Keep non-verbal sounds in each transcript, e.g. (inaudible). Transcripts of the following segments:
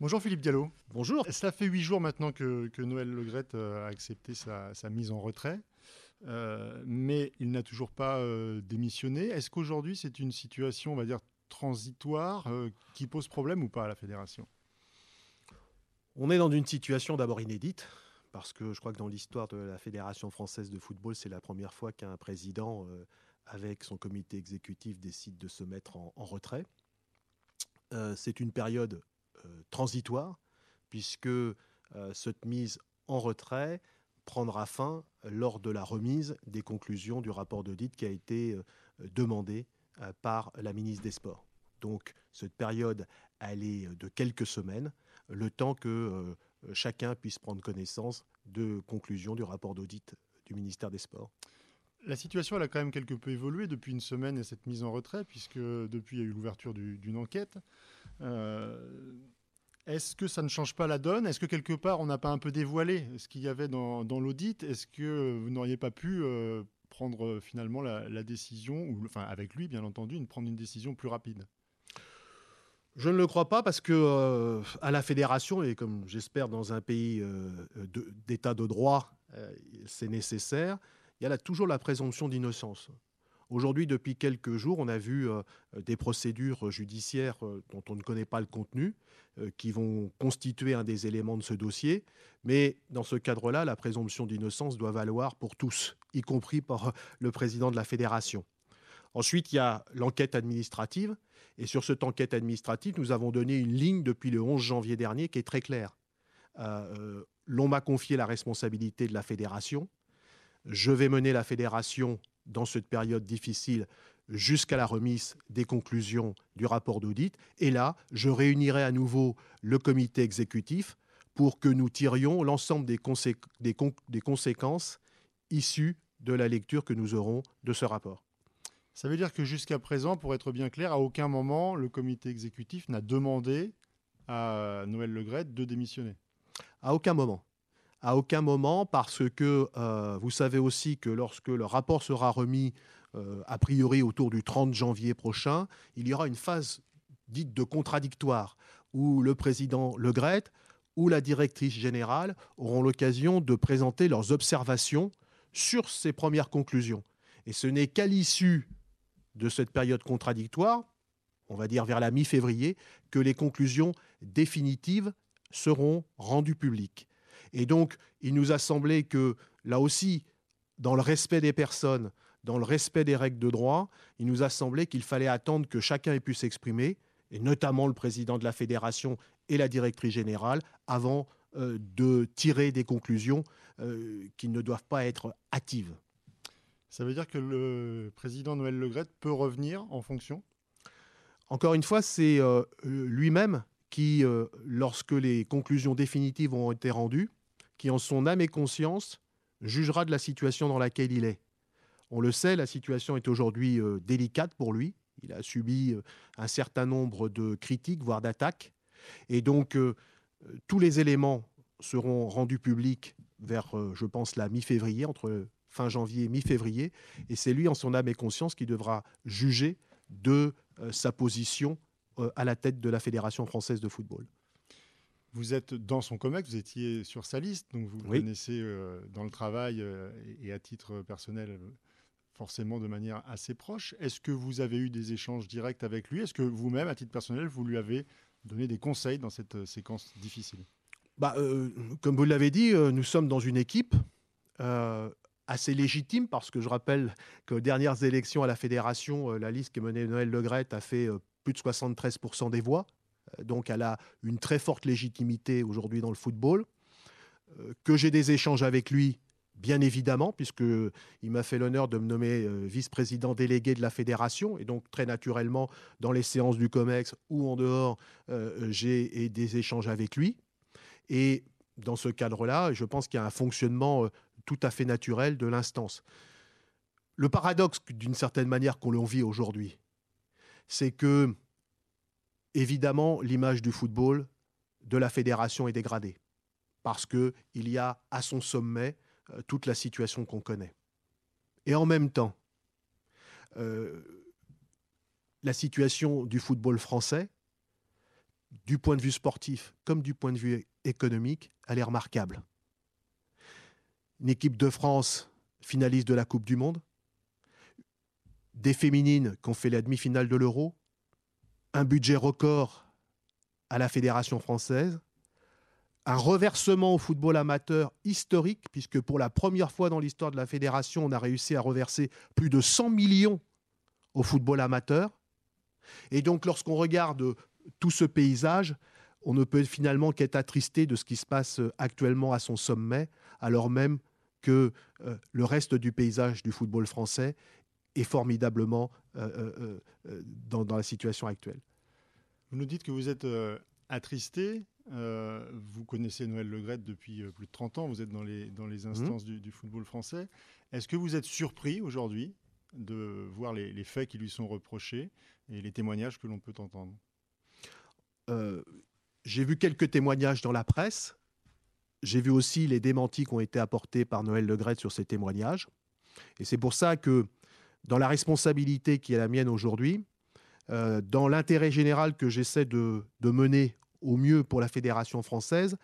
Bonjour Philippe Diallo. Bonjour. Cela fait huit jours maintenant que, Noël Legrette euh, a accepté sa, mise en retrait, euh, mais il n'a toujours pas euh, démissionné. Est-ce qu'aujourd'hui c'est une situation, on va dire, transitoire qui pose problème ou pas à la fédération? On est dans une situation d'abord inédite, parce que je crois que dans l'histoire de la Fédération française de football, c'est la première fois qu'un président, avec son comité exécutif, décide de se mettre en retrait. c'est une période transitoire, puisque euh, cette mise en retrait prendra fin lors de la remise des conclusions du rapport d'audit qui a été euh, demandé par la ministre des Sports. Donc cette période, elle est de quelques semaines, le temps que chacun puisse prendre connaissance de conclusions du rapport d'audit du ministère des Sports. La situation, elle a quand même quelque peu évolué depuis une semaine et cette mise en retrait, puisque depuis, il y a eu l'ouverture d'une enquête. Euh, est-ce que ça ne change pas la donne? Est-ce que quelque part, on n'a pas un peu dévoilé ce qu'il y avait dans, l'audit? Est-ce que vous n'auriez pas pu euh, prendre euh, finalement la, décision, enfin avec lui bien entendu, une, prendre une décision plus rapide? Je ne le crois pas parce que à la fédération et comme j'espère dans un pays d'état de, droit, c'est nécessaire il y a toujours la présomption d'innocence. Aujourd'hui, depuis quelques jours, on a vu euh, des procédures judiciaires euh, dont on ne connaît pas le contenu, euh, qui vont constituer un des éléments de ce dossier. Mais dans ce cadre-là, la présomption d'innocence doit valoir pour tous, y compris par le président de la fédération. Ensuite, il y a l'enquête administrative. Et sur cette enquête administrative, nous avons donné une ligne depuis le 11 janvier dernier qui est très claire. L'on m'a confié la responsabilité de la fédération je vais mener la fédération dans cette période difficile jusqu'à la remise des conclusions du rapport d'audit. Et là, je réunirai à nouveau le comité exécutif pour que nous tirions l'ensemble des, des, conséquences issues de la lecture que nous aurons de ce rapport. Ça veut dire que jusqu'à présent, pour être bien clair, à aucun moment le comité exécutif n'a demandé à Noël Legrette de démissionner? À aucun moment à aucun moment parce que euh, vous savez aussi que lorsque le rapport sera remis euh, a priori autour du 30 janvier prochain, il y aura une phase dite de contradictoire où le président Le Gret ou la directrice générale auront l'occasion de présenter leurs observations sur ces premières conclusions. Et ce n'est qu'à l'issue de cette période contradictoire, on va dire vers la mi-février, que les conclusions définitives seront rendues publiques. Et donc, il nous a semblé que, là aussi, dans le respect des personnes, dans le respect des règles de droit, il nous a semblé qu'il fallait attendre que chacun ait pu s'exprimer, et notamment le président de la fédération et la directrice générale, avant euh, de tirer des conclusions euh, qui ne doivent pas être hâtives. Ça veut dire que le président Noël Legrette peut revenir en fonction? Encore une fois, c'est euh, lui-même qui, lorsque les conclusions définitives ont été rendues, qui, en son âme et conscience, jugera de la situation dans laquelle il est. On le sait, la situation est aujourd'hui euh, délicate pour lui. Il a subi euh, un certain nombre de critiques, voire d'attaques. Et donc, euh, tous les éléments seront rendus publics vers, je pense, la mi-février, entre fin janvier et mi-février. Et c'est lui, en son âme et conscience, qui devra juger de sa position à la tête de la Fédération française de football. Vous êtes dans son COMEX, vous étiez sur sa liste, donc vous le connaissez euh, dans le travail euh, et, à titre personnel euh, forcément de manière assez proche. Est-ce que vous avez eu des échanges directs avec lui? Est-ce que vous-même, à titre personnel, vous lui avez donné des conseils dans cette séquence difficile? Bah, Comme vous l'avez dit, nous sommes dans une équipe assez légitime parce que je rappelle que dernières élections à la fédération, la liste qui menée Noël Legrette a fait plus de 73% des voix. Euh, donc elle a une très forte légitimité aujourd'hui dans le football. Euh, que j'ai des échanges avec lui, bien évidemment, puisqu'il m'a fait l'honneur de me nommer euh, vice-président délégué de la fédération. Et donc, très naturellement, dans les séances du COMEX ou en dehors, j'ai des échanges avec lui. Et dans ce cadre-là, je pense qu'il y a un fonctionnement tout à fait naturel de l'instance. Le paradoxe, d'une certaine manière, qu'on vit aujourd'hui, c'est que évidemment, l'image du football de la fédération est dégradée parce qu'il y a à son sommet euh, toute la situation qu'on connaît. Et en même temps, euh, la situation du football français, du point de vue sportif comme du point de vue économique, elle est remarquable. Une équipe de France finaliste de la Coupe du Monde, des féminines qui ont fait la demi-finale de l'Euro, un budget record à la Fédération française, un reversement au football amateur historique, puisque pour la première fois dans l'histoire de la fédération, on a réussi à reverser plus de 100 millions au football amateur. Et donc, lorsqu'on regarde tout ce paysage, on ne peut finalement qu'être attristé de ce qui se passe actuellement à son sommet, alors même que euh, le reste du paysage du football français formidablement euh, euh, dans, la situation actuelle. Vous nous dites que vous êtes attristé. vous connaissez Noël Legrette depuis plus de 30 ans. Vous êtes dans les, dans les mmh. instances du, football français. Est-ce que vous êtes surpris aujourd'hui de voir les, faits qui lui sont reprochés et les témoignages que l'on peut entendre? J'ai vu quelques témoignages dans la presse. J'ai vu aussi les démentis qui ont été apportés par Noël Legrette sur ces témoignages. Et c'est pour ça que, dans la responsabilité qui est la mienne aujourd'hui, euh, dans l'intérêt général que j'essaie de, mener au mieux pour la Fédération française,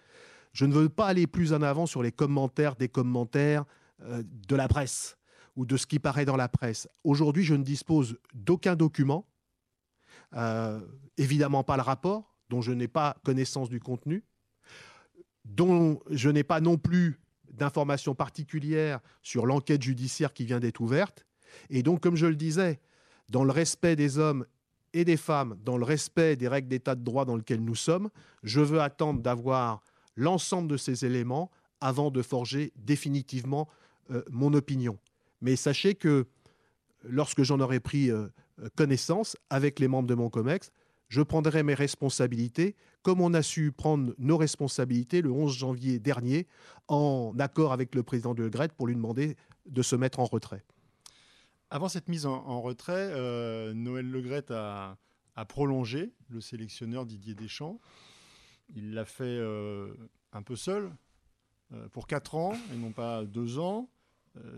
je ne veux pas aller plus en avant sur les commentaires des commentaires euh, de la presse ou de ce qui paraît dans la presse. Aujourd'hui, je ne dispose d'aucun document, euh, évidemment pas le rapport, dont je n'ai pas connaissance du contenu, dont je n'ai pas non plus d'informations particulières sur l'enquête judiciaire qui vient d'être ouverte. Et donc, comme je le disais, dans le respect des hommes et des femmes, dans le respect des règles d'état de droit dans lesquelles nous sommes, je veux attendre d'avoir l'ensemble de ces éléments avant de forger définitivement euh, mon opinion. Mais sachez que lorsque j'en aurai pris euh, connaissance avec les membres de mon COMEX, je prendrai mes responsabilités comme on a su prendre nos responsabilités le 11 janvier dernier en accord avec le président de Gret pour lui demander de se mettre en retrait. Avant cette mise en, retrait, euh, Noël Legret a, prolongé le sélectionneur Didier Deschamps. Il l'a fait euh, un peu seul, euh, pour 4 ans et non pas 2 ans,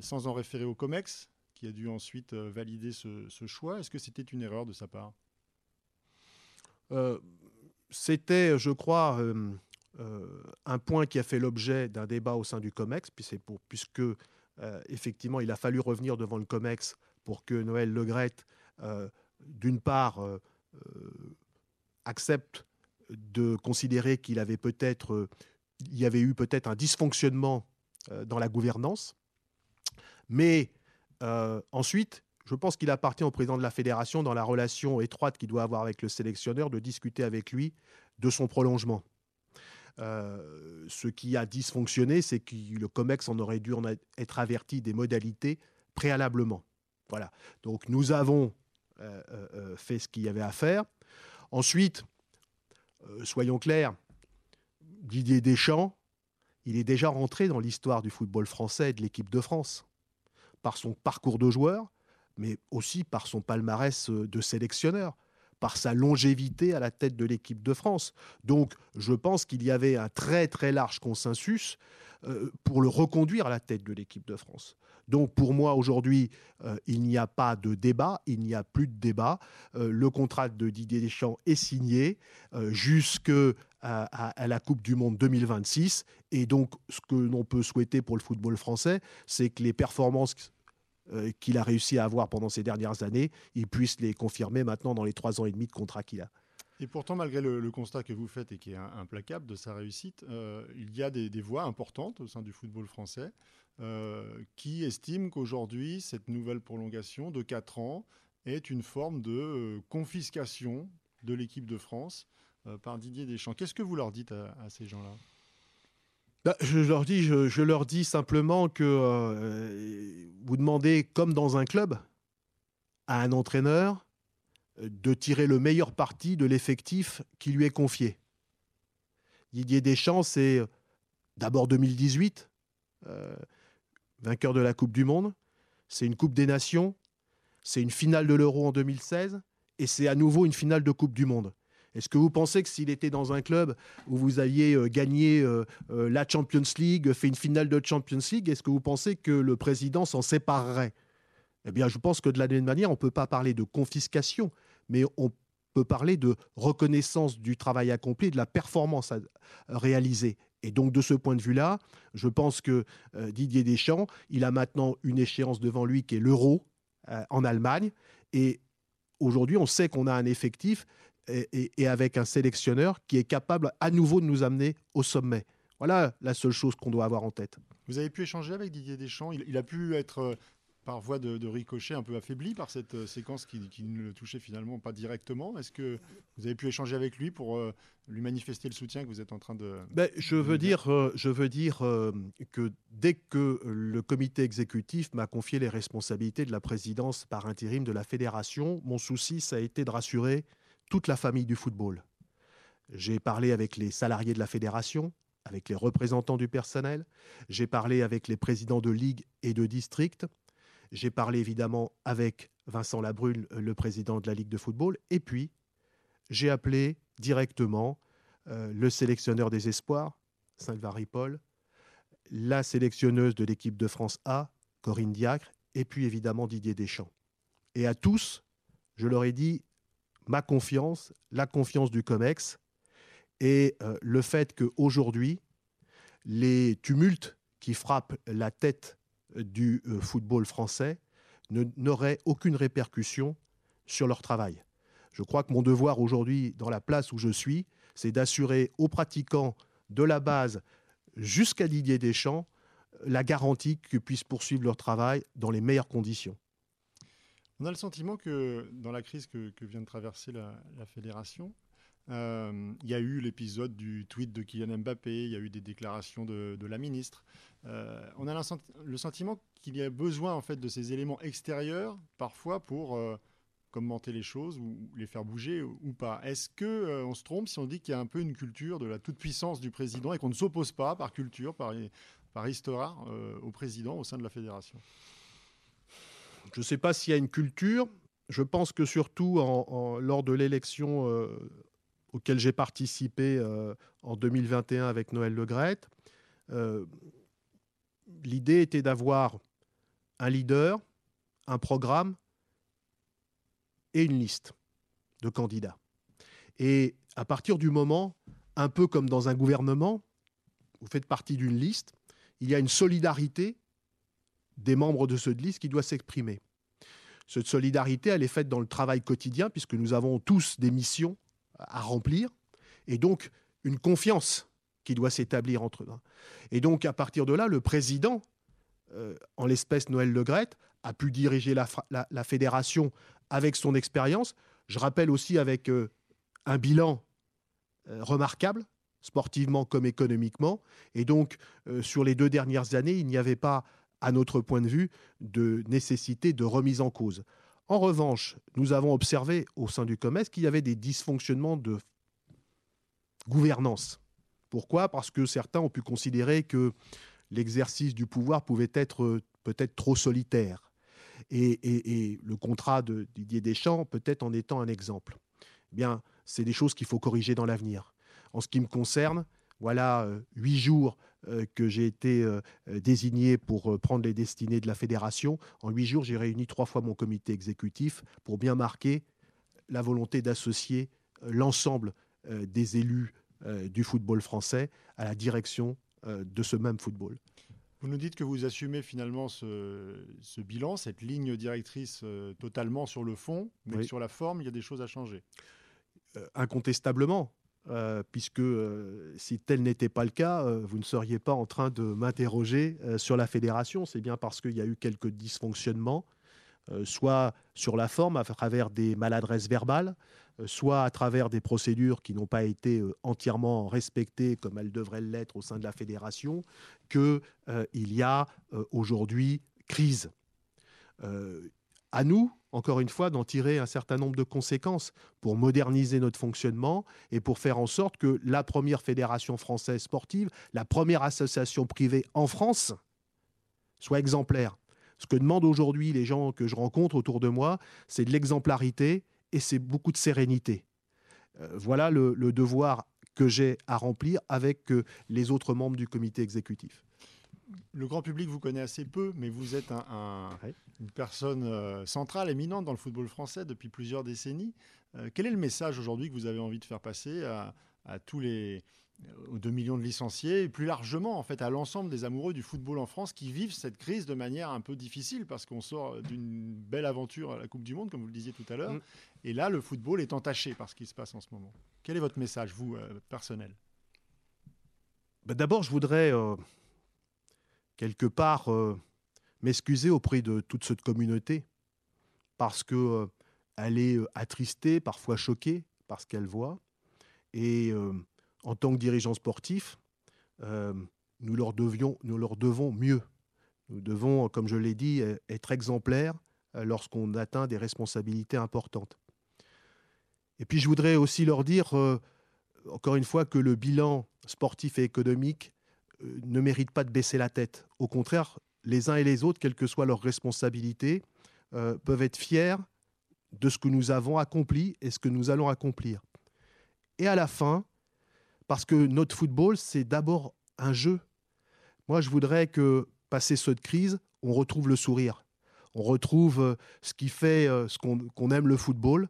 sans en référer au COMEX, qui a dû ensuite valider ce, choix. Est-ce que c'était une erreur de sa part? C'était, je crois, un point qui a fait l'objet d'un débat au sein du COMEX, puisque effectivement, il a fallu revenir devant le COMEX pour que Noël Legrette, d'une part, accepte de considérer qu'il avait peut-être, y avait eu peut-être un dysfonctionnement dans la gouvernance, mais ensuite, je pense qu'il appartient au président de la fédération, dans la relation étroite qu'il doit avoir avec le sélectionneur, de discuter avec lui de son prolongement. Euh, ce qui a dysfonctionné, c'est que le COMEX en aurait dû en être averti des modalités préalablement. Voilà. Donc nous avons euh, euh, fait ce qu'il y avait à faire. Ensuite, soyons clairs, Didier Deschamps, il est déjà rentré dans l'histoire du football français et de l'équipe de France par son parcours de joueur, mais aussi par son palmarès de sélectionneur, par sa longévité à la tête de l'équipe de France. Donc je pense qu'il y avait un très très large consensus euh, pour le reconduire à la tête de l'équipe de France. Donc pour moi aujourd'hui, euh, il n'y a pas de débat, il n'y a plus de débat. le contrat de Didier Deschamps est signé jusque à, la Coupe du Monde 2026. Et donc ce que l'on peut souhaiter pour le football français, c'est que les performances euh, qu'il a réussi à avoir pendant ces dernières années, il puisse les confirmer maintenant dans les trois ans et demi de contrat qu'il a. Et pourtant, malgré le, constat que vous faites et qui est implacable de sa réussite, euh, il y a des, voix importantes au sein du football français euh, qui estiment qu'aujourd'hui, cette nouvelle prolongation de 4 ans est une forme de confiscation de l'équipe de France par Didier Deschamps. Qu'est-ce que vous leur dites à ces gens-là? Bah, je, leur dis, simplement que euh, vous demandez, comme dans un club, à un entraîneur euh, de tirer le meilleur parti de l'effectif qui lui est confié. Didier Deschamps, c'est euh, d'abord 2018, vainqueur de la Coupe du Monde, c'est une Coupe des Nations, c'est une finale de l'Euro en 2016, et c'est à nouveau une finale de Coupe du Monde. Est-ce que vous pensez que s'il était dans un club où vous aviez euh, gagné euh, euh, la Champions League, fait une finale de Champions League, est-ce que vous pensez que le président s'en séparerait? Eh bien, je pense que de la même manière, on ne peut pas parler de confiscation, mais on peut parler de reconnaissance du travail accompli de la performance réalisée. Et donc de ce point de vue-là, je pense que Didier Deschamps, il a maintenant une échéance devant lui qui est l'euro en Allemagne. Et aujourd'hui, on sait qu'on a un effectif et, avec un sélectionneur qui est capable à nouveau de nous amener au sommet. Voilà la seule chose qu'on doit avoir en tête. Vous avez pu échanger avec Didier Deschamps il, a pu être euh, par voie de, ricochet un peu affaibli par cette euh, séquence qui, ne le touchait finalement pas directement. Est-ce que vous avez pu échanger avec lui pour euh, lui manifester le soutien que vous êtes en train de... Ben, je, veux dire, je veux dire que dès que le comité exécutif m'a confié les responsabilités de la présidence par intérim de la fédération, mon souci, ça a été de rassurer toute la famille du football. J'ai parlé avec les salariés de la fédération, avec les représentants du personnel, j'ai parlé avec les présidents de ligue et de district, j'ai parlé évidemment avec Vincent Labrune, le président de la Ligue de football, et puis j'ai appelé directement euh, le sélectionneur des espoirs, Sylvain Ripoll, la sélectionneuse de l'équipe de France A, Corinne Diacre, et puis évidemment Didier Deschamps. Et à tous, je leur ai dit ma confiance, la confiance du COMEX, et euh, le fait qu'aujourd'hui, les tumultes qui frappent la tête du euh, football français n'auraient aucune répercussion sur leur travail. Je crois que mon devoir aujourd'hui, dans la place où je suis, c'est d'assurer aux pratiquants de la base jusqu'à Didier Deschamps la garantie qu'ils puissent poursuivre leur travail dans les meilleures conditions. On a le sentiment que dans la crise que, vient de traverser la, fédération, euh, il y a eu l'épisode du tweet de Kylian Mbappé, il y a eu des déclarations de, la ministre. Euh, on a le sentiment qu'il y a besoin en fait de ces éléments extérieurs parfois pour euh, commenter les choses ou les faire bouger ou, pas. Est-ce que on se trompe si on dit qu'il y a un peu une culture de la toute puissance du président et qu'on ne s'oppose pas par culture, par, par histoire au président au sein de la fédération? Je ne sais pas s'il y a une culture. Je pense que surtout lors de l'élection auquel j'ai participé en 2021 avec Noël Legrette, l'idée était d'avoir un leader, un programme et une liste de candidats. Et à partir du moment, un peu comme dans un gouvernement, vous faites partie d'une liste, il y a une solidarité des membres de cette liste qui doit s'exprimer. Cette solidarité, elle est faite dans le travail quotidien, puisque nous avons tous des missions à remplir, et donc une confiance qui doit s'établir entre eux. Et donc, à partir de là, le président, euh, en l'espèce Noël Legrette, a pu diriger la, fédération avec son expérience. Je rappelle aussi avec euh, un bilan euh, remarquable, sportivement comme économiquement. Et donc, sur les deux dernières années, il n'y avait pas, à notre point de vue, de nécessité de remise en cause. En revanche, nous avons observé au sein du COMES qu'il y avait des dysfonctionnements de gouvernance pourquoi? Parce que certains ont pu considérer que l'exercice du pouvoir pouvait être euh, peut-être trop solitaire. Et, le contrat de Didier Deschamps peut-être en étant un exemple. Eh bien, c'est des choses qu'il faut corriger dans l'avenir. En ce qui me concerne, voilà euh, huit jours que j'ai été désigné pour prendre les destinées de la fédération. En huit jours, j'ai réuni trois fois mon comité exécutif pour bien marquer la volonté d'associer l'ensemble des élus euh, du football français à la direction euh, de ce même football. Vous nous dites que vous assumez finalement ce, bilan, cette ligne directrice euh, totalement sur le fond, mais sur la forme, il y a des choses à changer. incontestablement, puisque si tel n'était pas le cas, vous ne seriez pas en train de m'interroger sur la fédération. C'est bien parce qu'il y a eu quelques dysfonctionnements, soit sur la forme à travers des maladresses verbales, euh, soit à travers des procédures qui n'ont pas été euh, entièrement respectées comme elles devraient l'être au sein de la fédération, qu'il euh, y a aujourd'hui crise. à nous, encore une fois, d'en tirer un certain nombre de conséquences pour moderniser notre fonctionnement et pour faire en sorte que la première fédération française sportive, la première association privée en France, soit exemplaire. Ce que demandent aujourd'hui les gens que je rencontre autour de moi, c'est de l'exemplarité et c'est beaucoup de sérénité. Euh, voilà le, devoir que j'ai à remplir avec euh, les autres membres du comité exécutif. Le grand public vous connaît assez peu, mais vous êtes une personne centrale, éminente dans le football français depuis plusieurs décennies. quel est le message aujourd'hui que vous avez envie de faire passer à tous les, aux 2 millions de licenciés, et plus largement en fait à l'ensemble des amoureux du football en France qui vivent cette crise de manière un peu difficile parce qu'on sort d'une belle aventure à la Coupe du Monde, comme vous le disiez tout à l'heure, mm. et là le football est entaché par ce qui se passe en ce moment. Quel est votre message, vous, euh, personnel? Bah, D'abord, je voudrais euh, quelque part euh, m'excuser auprès de toute cette communauté parce que elle est attristée, parfois choquée par ce qu'elle voit, et en tant que dirigeants sportifs, euh, nous, leur devons mieux. Nous devons, comme je l'ai dit, être exemplaires euh, lorsqu'on atteint des responsabilités importantes. Et puis je voudrais aussi leur dire, euh, encore une fois, que le bilan sportif et économique ne mérite pas de baisser la tête. Au contraire, les uns et les autres, quelles que soient leurs responsabilités, peuvent être fiers de ce que nous avons accompli et ce que nous allons accomplir. Et à la fin, parce que notre football, c'est d'abord un jeu. Moi, je voudrais que, passé cette crise, on retrouve le sourire. On retrouve euh, ce qui fait euh, ce qu'on aime le football,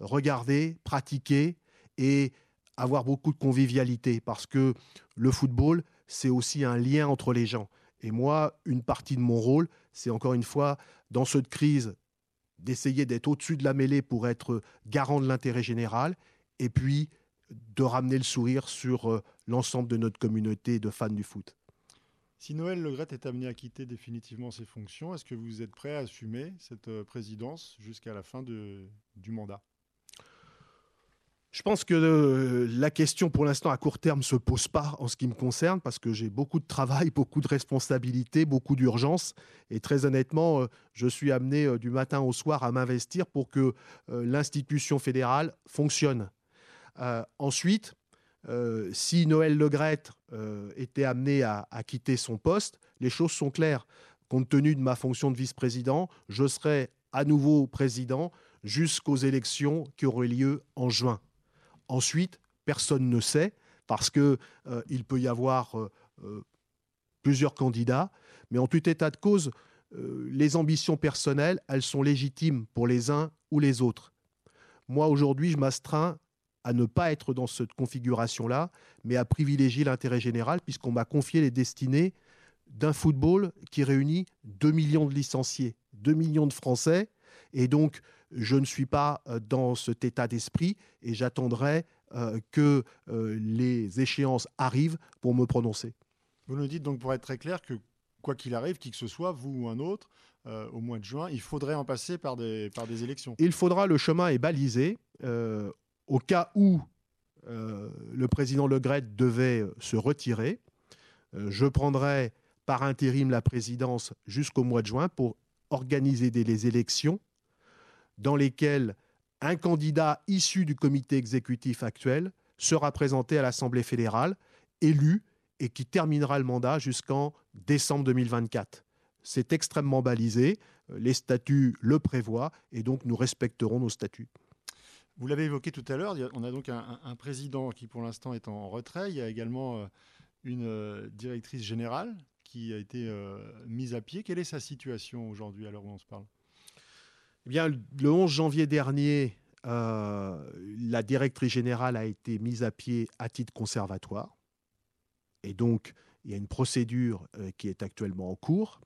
regarder, pratiquer et avoir beaucoup de convivialité. Parce que le football, c'est aussi un lien entre les gens. Et moi, une partie de mon rôle, c'est encore une fois, dans cette crise, d'essayer d'être au-dessus de la mêlée pour être garant de l'intérêt général. Et puis, de ramener le sourire sur euh, l'ensemble de notre communauté de fans du foot. Si Noël Legret est amené à quitter définitivement ses fonctions, est-ce que vous êtes prêt à assumer cette euh, présidence jusqu'à la fin du mandat? Je pense que euh, la question pour l'instant à court terme ne se pose pas en ce qui me concerne parce que j'ai beaucoup de travail, (laughs) beaucoup de responsabilités, beaucoup d'urgence et très honnêtement, je suis amené du matin au soir à m'investir pour que l'institution fédérale fonctionne. Euh, ensuite, euh, si Noël Legrette euh, était amené à, quitter son poste, les choses sont claires. Compte tenu de ma fonction de vice-président, je serai à nouveau président jusqu'aux élections qui auraient lieu en juin. Ensuite, personne ne sait parce qu'il il peut y avoir plusieurs candidats, mais en tout état de cause, les ambitions personnelles, elles sont légitimes pour les uns ou les autres. Moi, aujourd'hui, je m'astreins à ne pas être dans cette configuration-là, mais à privilégier l'intérêt général, puisqu'on m'a confié les destinées d'un football qui réunit 2 millions de licenciés, 2 millions de Français. Et donc, je ne suis pas euh, dans cet état d'esprit et j'attendrai euh, que euh, les échéances arrivent pour me prononcer. Vous nous dites donc, pour être très clair, que quoi qu'il arrive, qui que ce soit, vous ou un autre, au mois de juin, il faudrait en passer par des, par des élections. Il faudra, le chemin est balisé au cas où euh, le président Le Gret devait se retirer, je prendrai par intérim la présidence jusqu'au mois de juin pour organiser des élections dans lesquelles un candidat issu du comité exécutif actuel sera présenté à l'Assemblée fédérale, élu et qui terminera le mandat jusqu'en décembre 2024. C'est extrêmement balisé, les statuts le prévoient et donc nous respecterons nos statuts. Vous l'avez évoqué tout à l'heure, on a donc un, président qui pour l'instant est en retrait. Il y a également euh, une euh, directrice générale qui a été euh, mise à pied. Quelle est sa situation aujourd'hui à l'heure où on se parle? Eh le 11 janvier dernier, la directrice générale a été mise à pied à titre conservatoire. Et donc, il y a une procédure qui est actuellement en cours.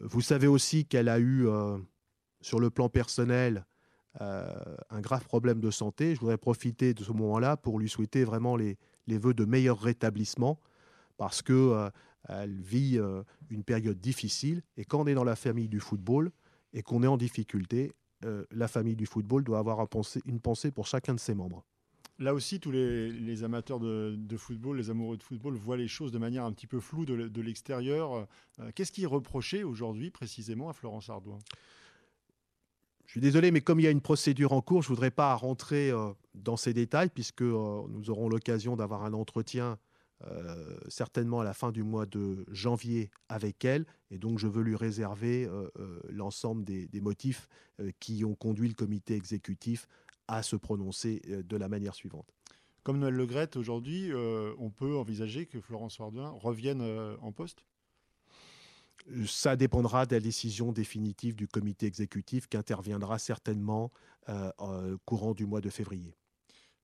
Vous savez aussi qu'elle a eu, sur le plan personnel, euh, un grave problème de santé. Je voudrais profiter de ce moment-là pour lui souhaiter vraiment les, les vœux de meilleur rétablissement parce que euh, elle vit euh, une période difficile et quand on est dans la famille du football et qu'on est en difficulté, la famille du football doit avoir une pensée pour chacun de ses membres. Là aussi, tous les, amateurs de, football, les amoureux de football voient les choses de manière un petit peu floue de, de l'extérieur. Qu'est-ce qui est reproché aujourd'hui précisément à Florence Ardouin? Je suis désolé, mais comme il y a une procédure en cours, je ne voudrais pas rentrer euh, dans ces détails, puisque euh, nous aurons l'occasion d'avoir un entretien euh, certainement à la fin du mois de janvier avec elle. Et donc, je veux lui réserver l'ensemble des, des, motifs qui ont conduit le comité exécutif à se prononcer de la manière suivante. Comme Noël Legrette, aujourd'hui, on peut envisager que Florence Wardouin revienne en poste? Ça dépendra de la décision définitive du comité exécutif qui interviendra certainement courant du mois de février.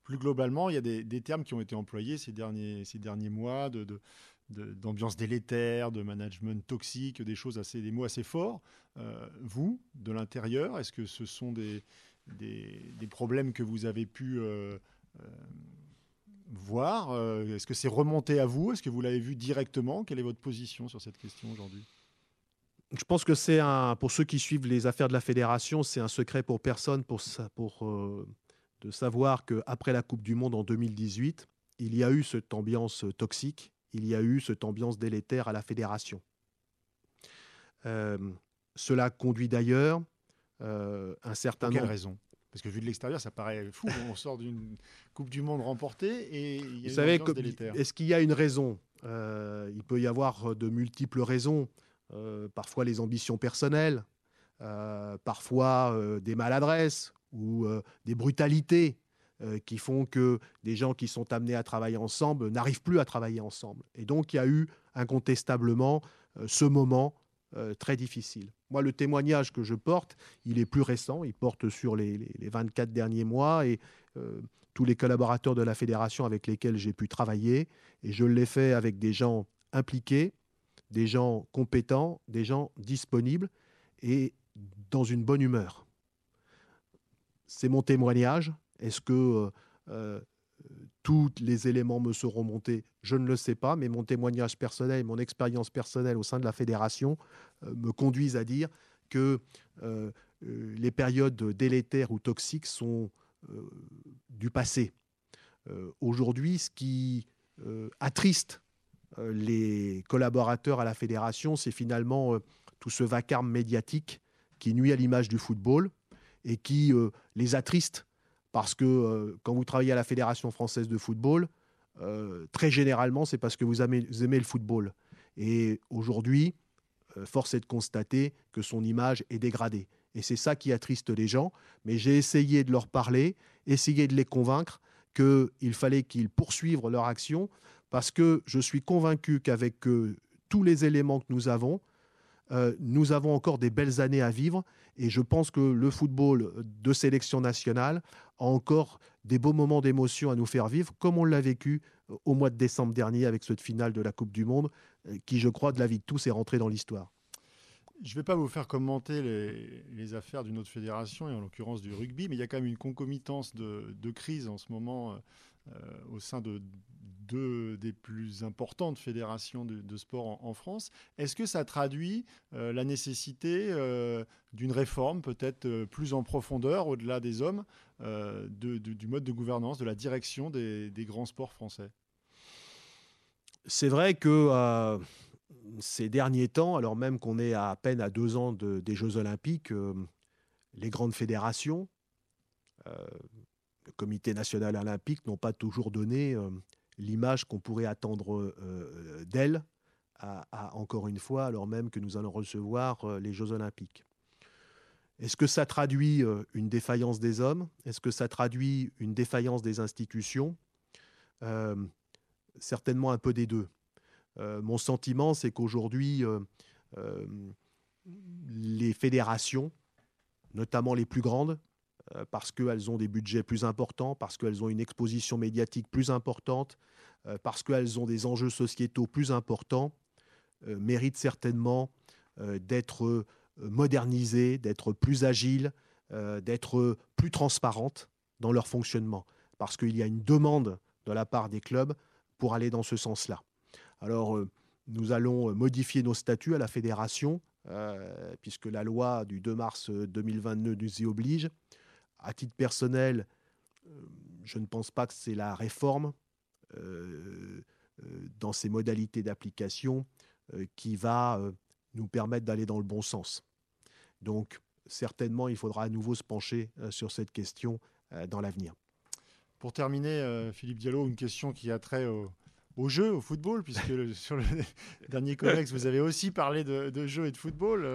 Plus globalement, il y a des, termes qui ont été employés ces derniers, mois d'ambiance délétère, de management toxique, des choses assez, des mots assez forts. vous, de l'intérieur, est-ce que ce sont des, des, problèmes que vous avez pu euh, euh, voir euh, Est-ce que c'est remonté à vous? Est-ce que vous l'avez vu directement? Quelle est votre position sur cette question aujourd'hui? Je pense que c'est un, pour ceux qui suivent les affaires de la fédération, c'est un secret pour personne pour de savoir qu'après la Coupe du Monde en 2018, il y a eu cette ambiance toxique, il y a eu cette ambiance délétère à la fédération. cela conduit d'ailleurs euh, un certain Pour quelle raison? Parce que vu de l'extérieur, ça paraît fou. (laughs) On sort d'une Coupe du Monde remportée et il y a Vous savez, est-ce qu'il y a une raison? Euh, Il peut y avoir de multiples raisons. Euh, parfois les ambitions personnelles, parfois des maladresses ou des brutalités qui font que des gens qui sont amenés à travailler ensemble n'arrivent plus à travailler ensemble. Et donc il y a eu incontestablement ce moment euh, très difficile. Moi, le témoignage que je porte, il est plus récent, il porte sur les, 24 derniers mois et euh, tous les collaborateurs de la fédération avec lesquels j'ai pu travailler, et je l'ai fait avec des gens impliqués, des gens compétents, des gens disponibles et dans une bonne humeur. C'est mon témoignage. Est-ce que euh, tous les éléments me seront montés, je ne le sais pas, mais mon témoignage personnel, mon expérience personnelle au sein de la fédération euh, me conduisent à dire que euh, euh, les périodes délétères ou toxiques sont du passé. Aujourd'hui, ce qui attriste les collaborateurs à la fédération, c'est finalement tout ce vacarme médiatique qui nuit à l'image du football et qui les attriste parce que euh, quand vous travaillez à la Fédération française de football, euh, très généralement, c'est parce que vous aimez, le football. Et aujourd'hui, euh, force est de constater que son image est dégradée. Et c'est ça qui attriste les gens. Mais j'ai essayé de leur parler, essayé de les convaincre qu'il fallait qu'ils poursuivent leur action, parce que je suis convaincu qu'avec tous les éléments que nous avons, nous avons encore des belles années à vivre et je pense que le football de sélection nationale a encore des beaux moments d'émotion à nous faire vivre, comme on l'a vécu euh, au mois de décembre dernier avec cette finale de la Coupe du Monde, euh, qui, je crois, de la vie de tous, est rentrée dans l'histoire. Je ne vais pas vous faire commenter les, affaires d'une autre fédération, et en l'occurrence du rugby, mais il y a quand même une concomitance de, crise en ce moment euh, au sein de deux des plus importantes fédérations de, sport en, France. Est-ce que ça traduit euh, la nécessité euh, d'une réforme peut-être euh, plus en profondeur, au-delà des hommes, du mode de gouvernance, de la direction des, grands sports français? C'est vrai que ces derniers temps, alors même qu'on est à, peine à deux ans des Jeux olympiques, les grandes fédérations, le Comité national olympique n'ont pas toujours donné l'image qu'on pourrait attendre euh, euh, d'elle, à, encore une fois, alors même que nous allons recevoir euh, les Jeux olympiques. Est-ce que ça traduit une défaillance des hommes? Est-ce que ça traduit une défaillance des institutions? Certainement un peu des deux. mon sentiment, c'est qu'aujourd'hui, les fédérations, notamment les plus grandes, euh, parce qu'elles ont des budgets plus importants, parce qu'elles ont une exposition médiatique plus importante, euh, parce qu'elles ont des enjeux sociétaux plus importants, euh, méritent certainement d'être modernisées, d'être plus agiles, d'être plus transparentes dans leur fonctionnement, parce qu'il y a une demande de la part des clubs pour aller dans ce sens-là. Alors, nous allons modifier nos statuts à la fédération, puisque la loi du 2 mars 2022 nous y oblige. À titre personnel, euh, je ne pense pas que c'est la réforme euh, euh, dans ses modalités d'application qui va nous permettre d'aller dans le bon sens. Donc, certainement, il faudra à nouveau se pencher sur cette question dans l'avenir. Pour terminer, Philippe Diallo, une question qui a trait au, jeu, au football, puisque (laughs) sur le (laughs) dernier codex, vous avez aussi parlé de, jeu et de football.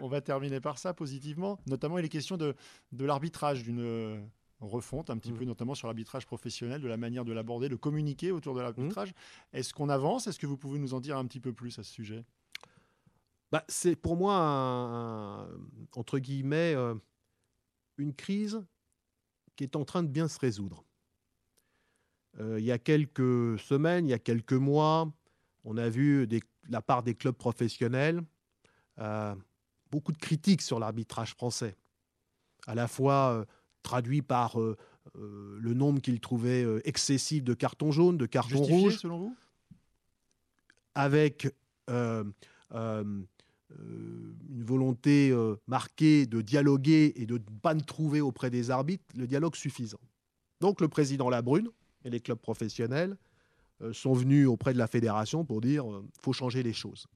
on va terminer par ça positivement. Notamment, il est question de, de l'arbitrage, d'une refonte un petit mmh. peu, notamment sur l'arbitrage professionnel, de la manière de l'aborder, de communiquer autour de l'arbitrage. Mmh. Est-ce qu'on avance? Est-ce que vous pouvez nous en dire un petit peu plus à ce sujet? Bah, C'est pour moi, entre guillemets, euh, une crise qui est en train de bien se résoudre. Euh, il y a quelques semaines, il y a quelques mois, on a vu de la part des clubs professionnels euh, beaucoup de critiques sur l'arbitrage français, à la fois traduit par le nombre qu'ils trouvaient excessif de cartons jaunes, de cartons rouges, selon vous? Avec euh, euh, euh, une volonté marquée de dialoguer et de ne pas trouver auprès des arbitres le dialogue suffisant. Donc le président Labrune et les clubs professionnels sont venus auprès de la fédération pour dire qu'il faut changer les choses.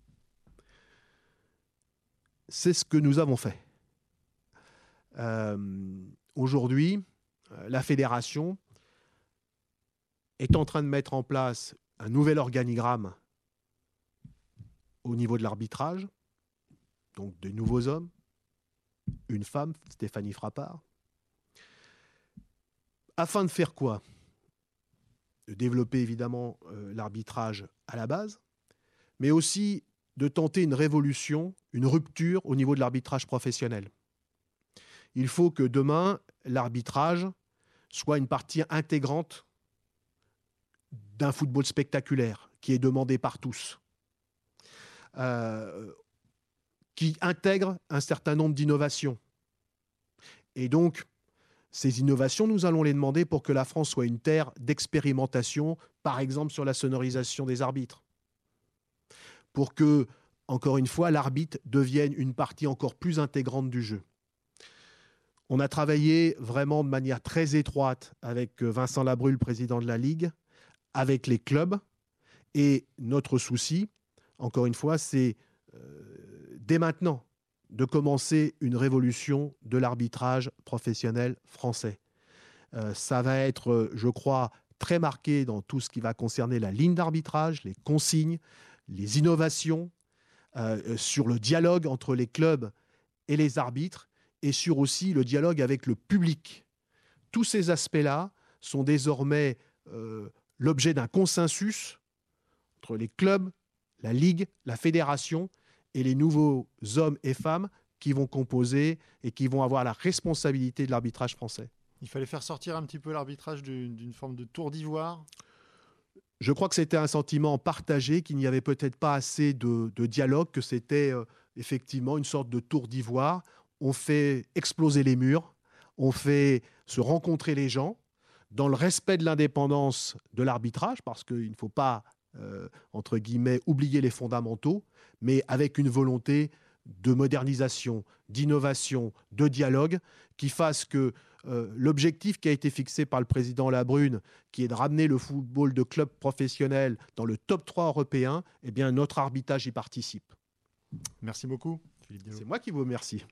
C'est ce que nous avons fait. Aujourd'hui, la fédération est en train de mettre en place un nouvel organigramme au niveau de l'arbitrage, donc de nouveaux hommes, une femme, Stéphanie Frappard. Afin de faire quoi? De développer évidemment euh, l'arbitrage à la base, mais aussi de tenter une révolution, une rupture au niveau de l'arbitrage professionnel. Il faut que demain, l'arbitrage soit une partie intégrante d'un football spectaculaire qui est demandé par tous. Euh, qui intègre un certain nombre d'innovations. Et donc, ces innovations, nous allons les demander pour que la France soit une terre d'expérimentation, par exemple sur la sonorisation des arbitres. Pour que, encore une fois, l'arbitre devienne une partie encore plus intégrante du jeu. On a travaillé vraiment de manière très étroite avec Vincent Labrule, président de la Ligue, avec les clubs. Et notre souci, encore une fois, c'est euh, dès maintenant de commencer une révolution de l'arbitrage professionnel français. Euh, ça va être, euh, je crois, très marqué dans tout ce qui va concerner la ligne d'arbitrage, les consignes, les innovations, sur le dialogue entre les clubs et les arbitres, et sur aussi le dialogue avec le public. Tous ces aspects-là sont désormais l'objet d'un consensus entre les clubs, la Ligue, la Fédération et les nouveaux hommes et femmes qui vont composer et qui vont avoir la responsabilité de l'arbitrage français. Il fallait faire sortir un petit peu l'arbitrage d'une forme de tour d'ivoire? Je crois que c'était un sentiment partagé, qu'il n'y avait peut-être pas assez de, dialogue, que c'était euh, effectivement une sorte de tour d'ivoire. On fait exploser les murs, on fait se rencontrer les gens dans le respect de l'indépendance de l'arbitrage, parce qu'il ne faut pas euh, entre guillemets, oublier les fondamentaux, mais avec une volonté de modernisation, d'innovation, de dialogue, qui fasse que euh, l'objectif qui a été fixé par le président Labrune, qui est de ramener le football de club professionnel dans le top 3 européen, eh bien, notre arbitrage y participe. Merci beaucoup, C'est moi qui vous remercie.